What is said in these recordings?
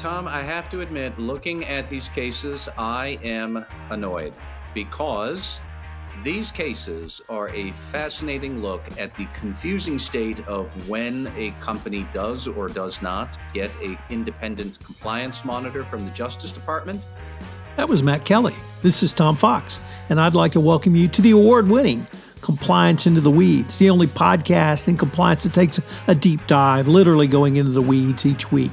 Tom, I have to admit, looking at these cases, I am annoyed because these cases are a fascinating look at the confusing state of when a company does or does not get a independent compliance monitor from the Justice Department. That was Matt Kelly. This is Tom Fox, and I'd like to welcome you to the award-winning Compliance into the Weeds, the only podcast in compliance that takes a deep dive, literally going into the weeds each week.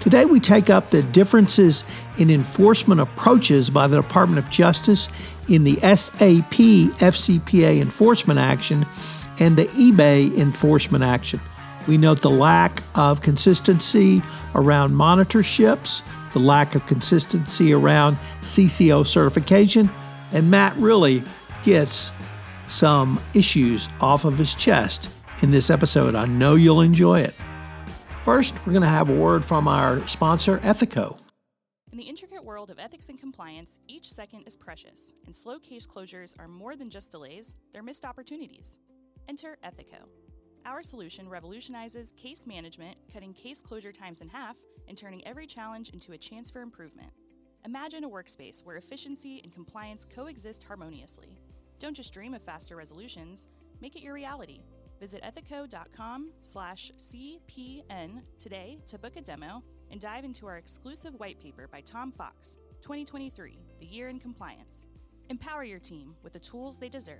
Today, we take up the differences in enforcement approaches by the Department of Justice in the SAP FCPA enforcement action and the eBay enforcement action. We note the lack of consistency around monitorships, the lack of consistency around CCO certification, and Matt really gets some issues off of his chest in this episode. I know you'll enjoy it. First, we're going to have a word from our sponsor, Ethico. In the intricate world of ethics and compliance, each second is precious, and slow case closures are more than just delays, they're missed opportunities. Enter Ethico. Our solution revolutionizes case management, cutting case closure times in half and turning every challenge into a chance for improvement. Imagine a workspace where efficiency and compliance coexist harmoniously. Don't just dream of faster resolutions, make it your reality. Visit ethico.com slash CPN today to book a demo and dive into our exclusive white paper by Tom Fox, 2023, The Year in Compliance. Empower your team with the tools they deserve.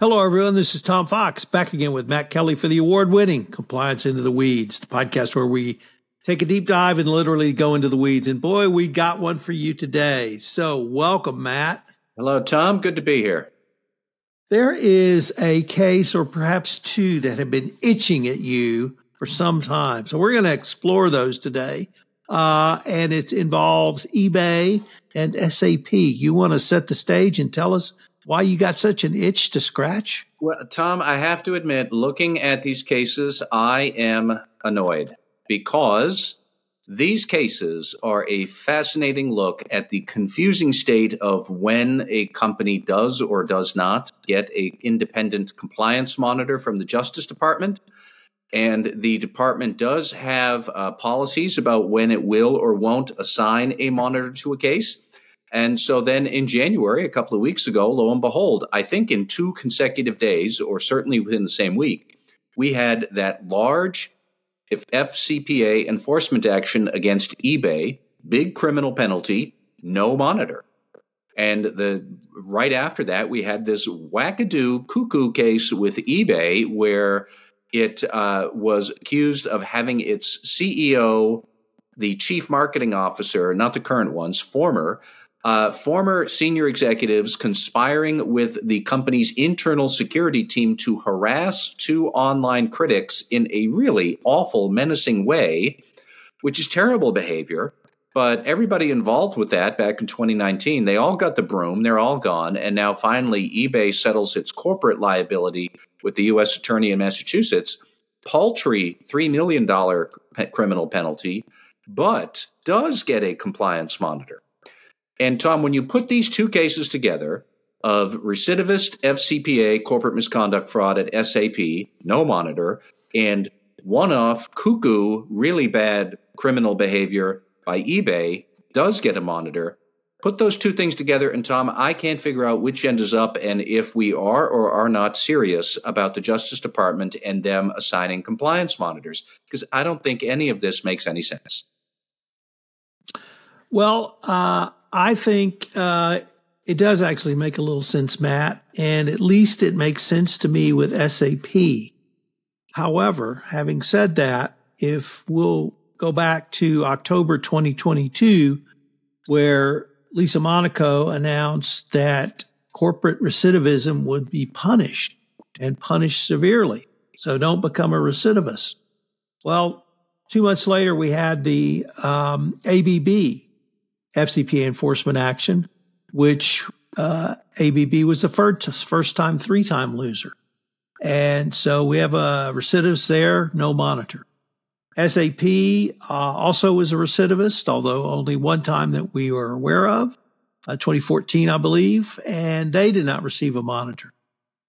Hello, everyone. This is Tom Fox back again with Matt Kelly for the award winning Compliance Into the Weeds, the podcast where we take a deep dive and literally go into the weeds. And boy, we got one for you today. So, welcome, Matt. Hello, Tom. Good to be here. There is a case, or perhaps two, that have been itching at you for some time. So we're going to explore those today. Uh, and it involves eBay and SAP. You want to set the stage and tell us why you got such an itch to scratch? Well, Tom, I have to admit, looking at these cases, I am annoyed because these cases are a fascinating look at the confusing state of when a company does or does not get a independent compliance monitor from the Justice Department. And the department does have uh, policies about when it will or won't assign a monitor to a case. And so then in January, a couple of weeks ago, lo and behold, I think in two consecutive days, or certainly within the same week, we had that large if FCPA enforcement action against eBay, big criminal penalty, no monitor. And the right after that, we had this wackadoo cuckoo case with eBay where it uh, was accused of having its CEO, the chief marketing officer, not the current ones, former, uh, former senior executives conspiring with the company's internal security team to harass two online critics in a really awful, menacing way, which is terrible behavior. But everybody involved with that back in 2019, they all got the broom, they're all gone. And now finally, eBay settles its corporate liability with the U.S. Attorney in Massachusetts, paltry $3 million criminal penalty, but does get a compliance monitor. And Tom, when you put these two cases together of recidivist FCPA corporate misconduct fraud at SAP, no monitor, and one off cuckoo, really bad criminal behavior by eBay, does get a monitor. Put those two things together, and Tom, I can't figure out which end is up and if we are or are not serious about the Justice Department and them assigning compliance monitors, because I don't think any of this makes any sense. Well, uh, I think uh, it does actually make a little sense, Matt, and at least it makes sense to me with SAP. However, having said that, if we'll go back to October 2022, where Lisa Monaco announced that corporate recidivism would be punished and punished severely. So don't become a recidivist. Well, two months later, we had the um, ABB FCPA enforcement action, which uh, ABB was the first, first time, three time loser. And so we have a recidivist there, no monitor. SAP uh, also was a recidivist, although only one time that we were aware of, uh, 2014, I believe, and they did not receive a monitor.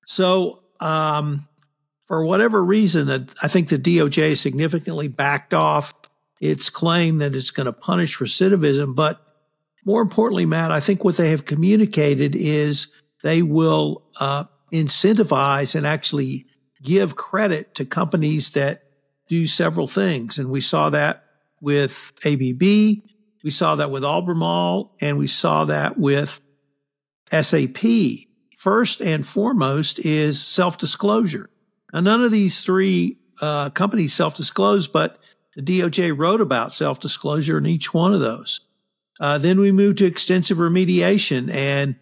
So, um, for whatever reason, that I think the DOJ significantly backed off its claim that it's going to punish recidivism. But more importantly, Matt, I think what they have communicated is they will uh, incentivize and actually give credit to companies that do several things. And we saw that with ABB, we saw that with Albemarle, and we saw that with SAP. First and foremost is self disclosure. Now, none of these three uh, companies self disclose, but the DOJ wrote about self disclosure in each one of those. Uh, then we moved to extensive remediation, and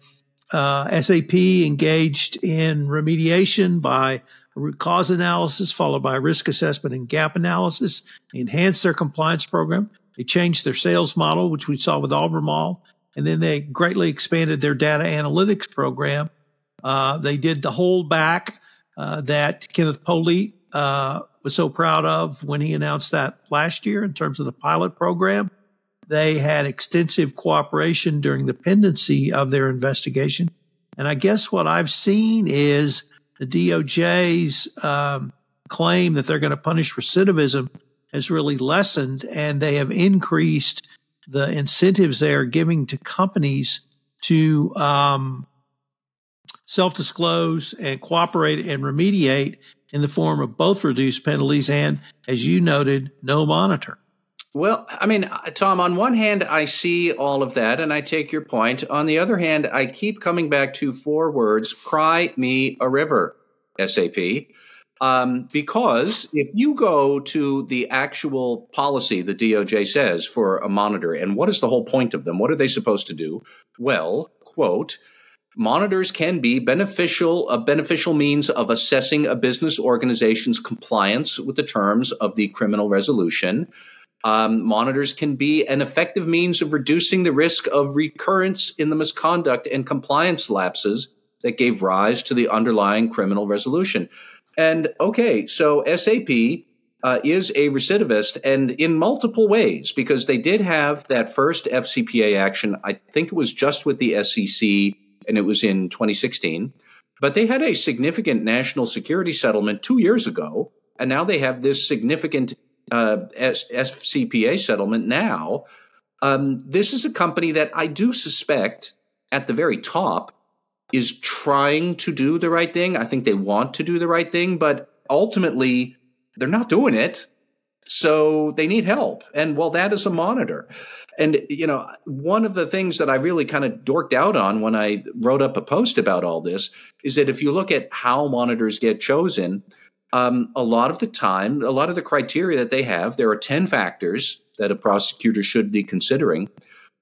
uh, SAP engaged in remediation by root cause analysis, followed by risk assessment and gap analysis. Enhanced their compliance program. They changed their sales model, which we saw with Albemarle, and then they greatly expanded their data analytics program. Uh, they did the holdback uh, that Kenneth Polite uh, was so proud of when he announced that last year in terms of the pilot program. They had extensive cooperation during the pendency of their investigation. And I guess what I've seen is the DOJ's um, claim that they're going to punish recidivism has really lessened, and they have increased the incentives they are giving to companies to um, self disclose and cooperate and remediate in the form of both reduced penalties and, as you noted, no monitor. Well, I mean, uh, Tom, on one hand, I see all of that and I take your point. On the other hand, I keep coming back to four words cry me a river, SAP. Um, because if you go to the actual policy the DOJ says for a monitor, and what is the whole point of them? What are they supposed to do? Well, quote, monitors can be beneficial a beneficial means of assessing a business organization's compliance with the terms of the criminal resolution um, monitors can be an effective means of reducing the risk of recurrence in the misconduct and compliance lapses that gave rise to the underlying criminal resolution. And okay, so SAP uh, is a recidivist and in multiple ways because they did have that first FCPA action. I think it was just with the SEC and it was in 2016. But they had a significant national security settlement two years ago. And now they have this significant uh, FCPA settlement now. Um, this is a company that I do suspect at the very top is trying to do the right thing. I think they want to do the right thing, but ultimately they're not doing it. So they need help. And well, that is a monitor. And, you know, one of the things that I really kind of dorked out on when I wrote up a post about all this is that if you look at how monitors get chosen, um, a lot of the time, a lot of the criteria that they have, there are 10 factors that a prosecutor should be considering.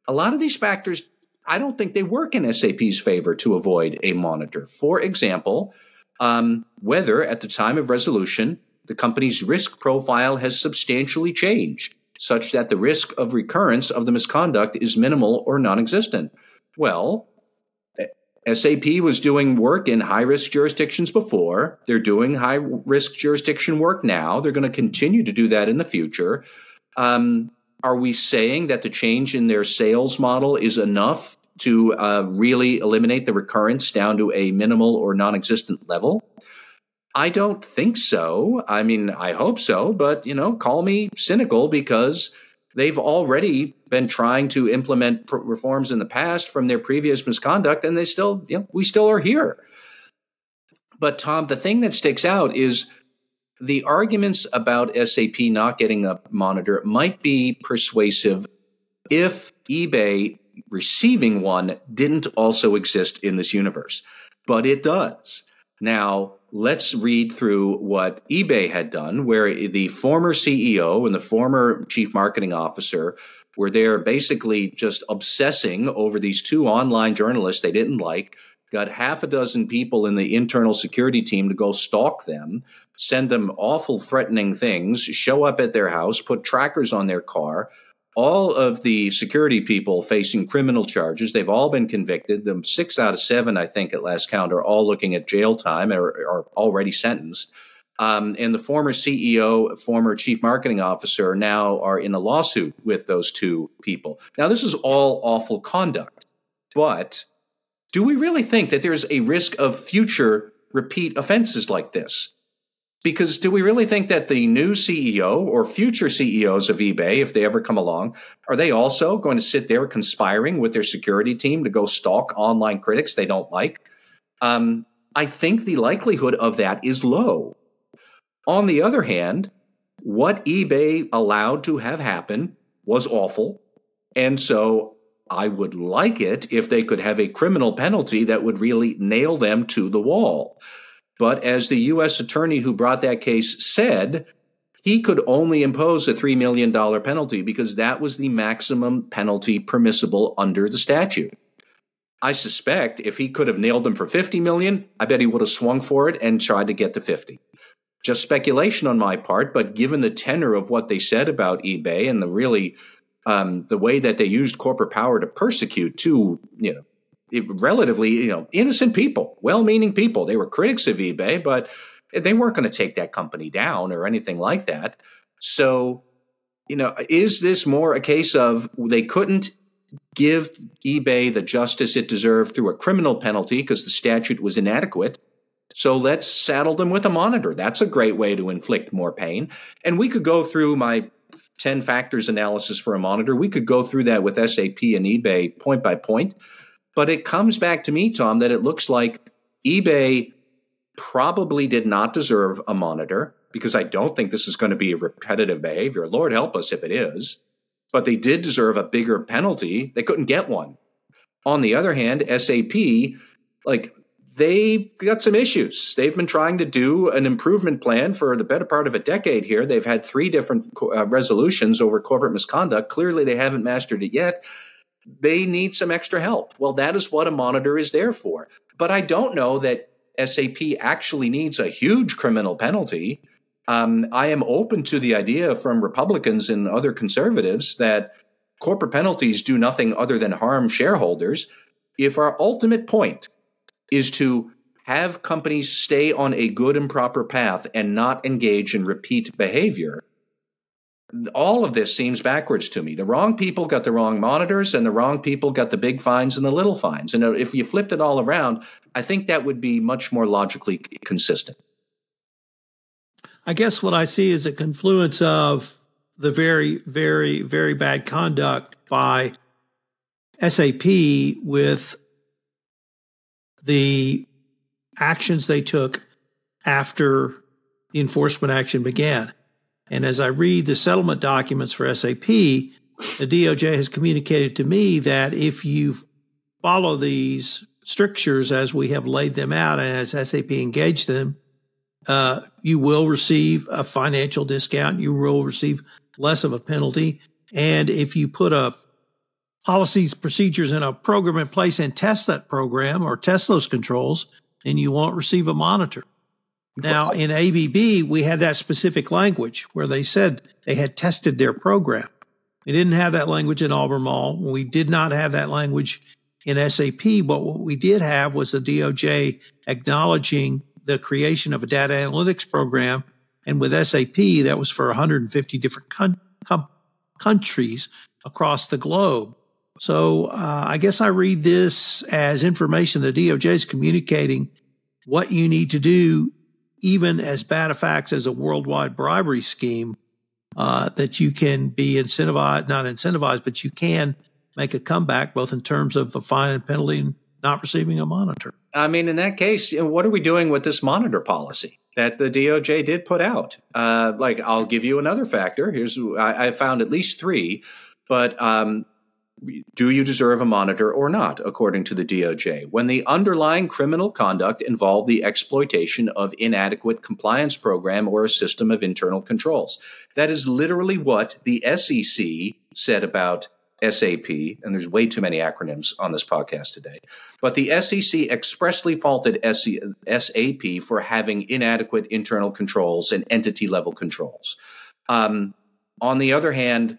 A lot of these factors, I don't think they work in SAP's favor to avoid a monitor. For example, um, whether at the time of resolution, the company's risk profile has substantially changed, such that the risk of recurrence of the misconduct is minimal or non existent. Well, SAP was doing work in high risk jurisdictions before. They're doing high risk jurisdiction work now. They're going to continue to do that in the future. Um, are we saying that the change in their sales model is enough to uh, really eliminate the recurrence down to a minimal or non existent level? I don't think so. I mean, I hope so, but you know, call me cynical because they've already been trying to implement reforms in the past from their previous misconduct, and they still, you know, we still are here. But Tom, the thing that sticks out is the arguments about SAP not getting a monitor might be persuasive if eBay receiving one didn't also exist in this universe, but it does. Now, let's read through what eBay had done, where the former CEO and the former chief marketing officer were there basically just obsessing over these two online journalists they didn't like, got half a dozen people in the internal security team to go stalk them, send them awful threatening things, show up at their house, put trackers on their car, all of the security people facing criminal charges. They've all been convicted. The six out of seven, I think, at last count, are all looking at jail time or are already sentenced. Um, and the former CEO, former chief marketing officer, now are in a lawsuit with those two people. Now, this is all awful conduct, but do we really think that there's a risk of future repeat offenses like this? Because do we really think that the new CEO or future CEOs of eBay, if they ever come along, are they also going to sit there conspiring with their security team to go stalk online critics they don't like? Um, I think the likelihood of that is low. On the other hand, what eBay allowed to have happen was awful. And so I would like it if they could have a criminal penalty that would really nail them to the wall. But as the U.S. attorney who brought that case said, he could only impose a $3 million penalty because that was the maximum penalty permissible under the statute. I suspect if he could have nailed them for 50 million, I bet he would have swung for it and tried to get the 50. Just speculation on my part, but given the tenor of what they said about eBay and the really um, the way that they used corporate power to persecute two, you know, relatively you know innocent people, well-meaning people. They were critics of eBay, but they weren't going to take that company down or anything like that. So, you know, is this more a case of they couldn't give eBay the justice it deserved through a criminal penalty because the statute was inadequate? So let's saddle them with a monitor. That's a great way to inflict more pain. And we could go through my 10 factors analysis for a monitor. We could go through that with SAP and eBay point by point. But it comes back to me, Tom, that it looks like eBay probably did not deserve a monitor because I don't think this is going to be a repetitive behavior. Lord help us if it is. But they did deserve a bigger penalty. They couldn't get one. On the other hand, SAP, like they got some issues. They've been trying to do an improvement plan for the better part of a decade here. They've had three different uh, resolutions over corporate misconduct. Clearly, they haven't mastered it yet they need some extra help. Well, that is what a monitor is there for. But I don't know that SAP actually needs a huge criminal penalty. Um, I am open to the idea from Republicans and other conservatives that corporate penalties do nothing other than harm shareholders. If our ultimate point is to have companies stay on a good and proper path and not engage in repeat behavior, all of this seems backwards to me. The wrong people got the wrong monitors, and the wrong people got the big fines and the little fines. And if you flipped it all around, I think that would be much more logically consistent. I guess what I see is a confluence of the very, very, very bad conduct by SAP with the actions they took after the enforcement action began. And as I read the settlement documents for SAP, the DOJ has communicated to me that if you follow these strictures as we have laid them out and as SAP engaged them, uh, you will receive a financial discount. You will receive less of a penalty. And if you put a policies, procedures, and a program in place and test that program or test those controls, then you won't receive a monitor. Now, in ABB, we had that specific language where they said they had tested their program. We didn't have that language in Albemarle. We did not have that language in SAP, but what we did have was the DOJ acknowledging the creation of a data analytics program. And with SAP, that was for 150 different con- com- countries across the globe. So uh, I guess I read this as information the DOJ is communicating what you need to do even as bad a facts as a worldwide bribery scheme, uh, that you can be incentivized, not incentivized, but you can make a comeback both in terms of a fine and penalty and not receiving a monitor. I mean, in that case, what are we doing with this monitor policy that the DOJ did put out? Uh, like, I'll give you another factor. Here's I, I found at least three, but um, do you deserve a monitor or not, according to the DOJ, when the underlying criminal conduct involved the exploitation of inadequate compliance program or a system of internal controls? That is literally what the SEC said about SAP, and there's way too many acronyms on this podcast today. But the SEC expressly faulted SAP for having inadequate internal controls and entity level controls. Um, on the other hand,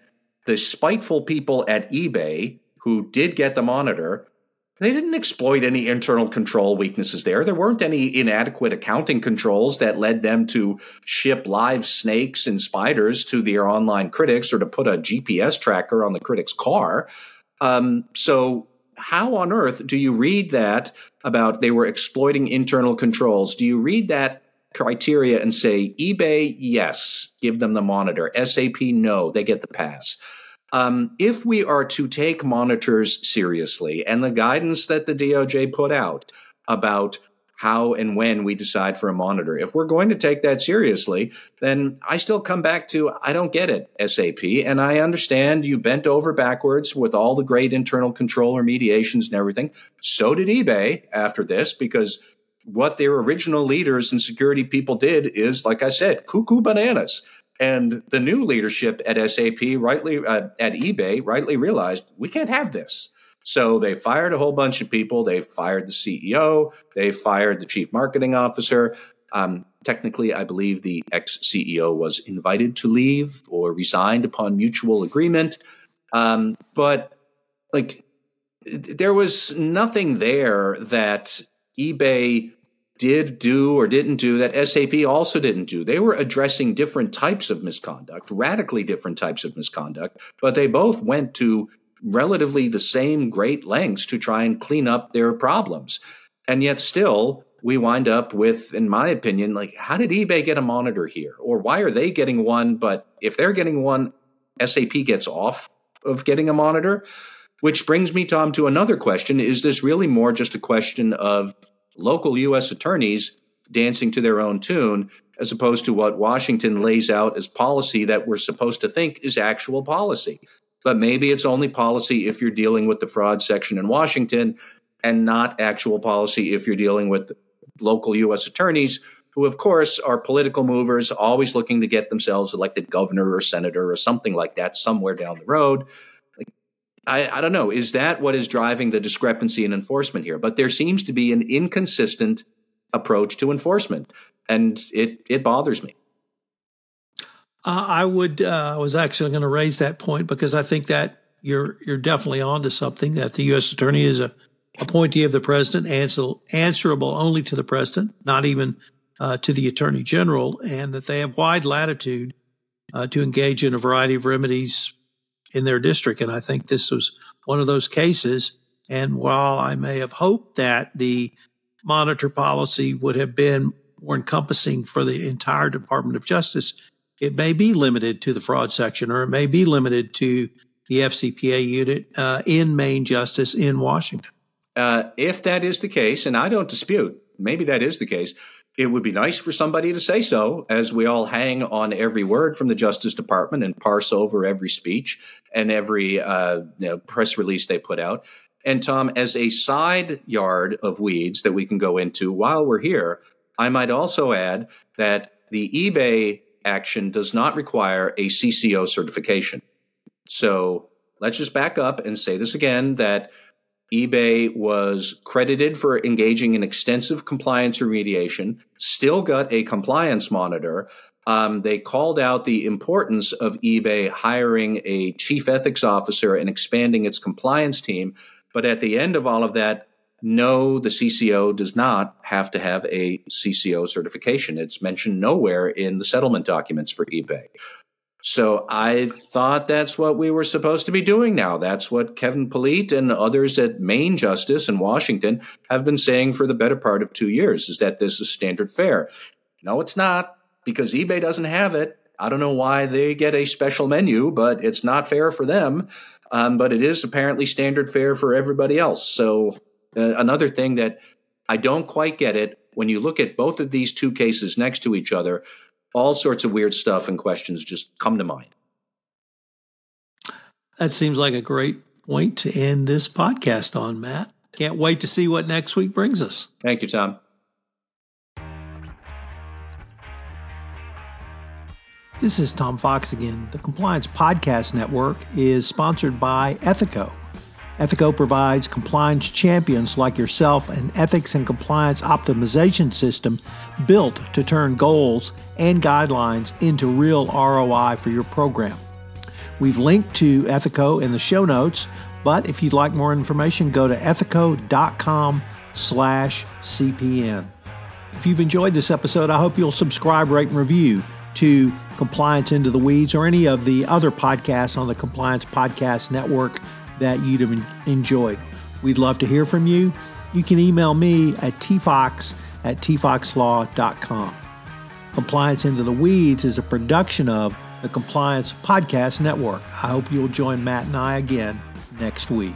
the spiteful people at eBay who did get the monitor, they didn't exploit any internal control weaknesses there. There weren't any inadequate accounting controls that led them to ship live snakes and spiders to their online critics or to put a GPS tracker on the critic's car. Um, so, how on earth do you read that about they were exploiting internal controls? Do you read that criteria and say eBay, yes, give them the monitor. SAP, no, they get the pass. Um, if we are to take monitors seriously and the guidance that the DOJ put out about how and when we decide for a monitor, if we're going to take that seriously, then I still come back to I don't get it, SAP. And I understand you bent over backwards with all the great internal control remediations and everything. So did eBay after this because what their original leaders and security people did is, like I said, cuckoo bananas. And the new leadership at SAP, rightly uh, at eBay, rightly realized we can't have this. So they fired a whole bunch of people. They fired the CEO. They fired the chief marketing officer. Um, technically, I believe the ex CEO was invited to leave or resigned upon mutual agreement. Um, but like, there was nothing there that eBay did do or didn't do that SAP also didn't do. They were addressing different types of misconduct, radically different types of misconduct, but they both went to relatively the same great lengths to try and clean up their problems. And yet, still, we wind up with, in my opinion, like, how did eBay get a monitor here? Or why are they getting one? But if they're getting one, SAP gets off of getting a monitor. Which brings me, Tom, to another question. Is this really more just a question of local U.S. attorneys dancing to their own tune, as opposed to what Washington lays out as policy that we're supposed to think is actual policy? But maybe it's only policy if you're dealing with the fraud section in Washington and not actual policy if you're dealing with local U.S. attorneys who, of course, are political movers, always looking to get themselves elected governor or senator or something like that somewhere down the road. I, I, don't know. Is that what is driving the discrepancy in enforcement here? But there seems to be an inconsistent approach to enforcement, and it it bothers me. Uh, I would. Uh, I was actually going to raise that point because I think that you're you're definitely onto something. That the U.S. Attorney is a appointee of the president, answer, answerable only to the president, not even uh, to the Attorney General, and that they have wide latitude uh, to engage in a variety of remedies in their district. And I think this was one of those cases. And while I may have hoped that the monitor policy would have been more encompassing for the entire Department of Justice, it may be limited to the fraud section, or it may be limited to the FCPA unit uh, in Main Justice in Washington. Uh, if that is the case, and I don't dispute, maybe that is the case, it would be nice for somebody to say so as we all hang on every word from the Justice Department and parse over every speech and every uh, you know, press release they put out. And Tom, as a side yard of weeds that we can go into while we're here, I might also add that the eBay action does not require a CCO certification. So let's just back up and say this again that eBay was credited for engaging in extensive compliance remediation, still got a compliance monitor. Um, they called out the importance of eBay hiring a chief ethics officer and expanding its compliance team. But at the end of all of that, no, the CCO does not have to have a CCO certification. It's mentioned nowhere in the settlement documents for eBay. So I thought that's what we were supposed to be doing now. That's what Kevin Polite and others at Main Justice in Washington have been saying for the better part of two years is that this is standard fare. No, it's not because eBay doesn't have it. I don't know why they get a special menu, but it's not fair for them. Um, but it is apparently standard fare for everybody else. So uh, another thing that I don't quite get it when you look at both of these two cases next to each other, all sorts of weird stuff and questions just come to mind. That seems like a great point to end this podcast on, Matt. Can't wait to see what next week brings us. Thank you, Tom. This is Tom Fox again. The Compliance Podcast Network is sponsored by Ethico. Ethico provides compliance champions like yourself an ethics and compliance optimization system built to turn goals and guidelines into real ROI for your program. We've linked to Ethico in the show notes, but if you'd like more information, go to ethico.com slash CPN. If you've enjoyed this episode, I hope you'll subscribe, rate, and review to Compliance Into the Weeds or any of the other podcasts on the Compliance Podcast Network that you'd have enjoyed. We'd love to hear from you. You can email me at tfox at tfoxlaw.com. Compliance Into the Weeds is a production of the Compliance Podcast Network. I hope you'll join Matt and I again next week.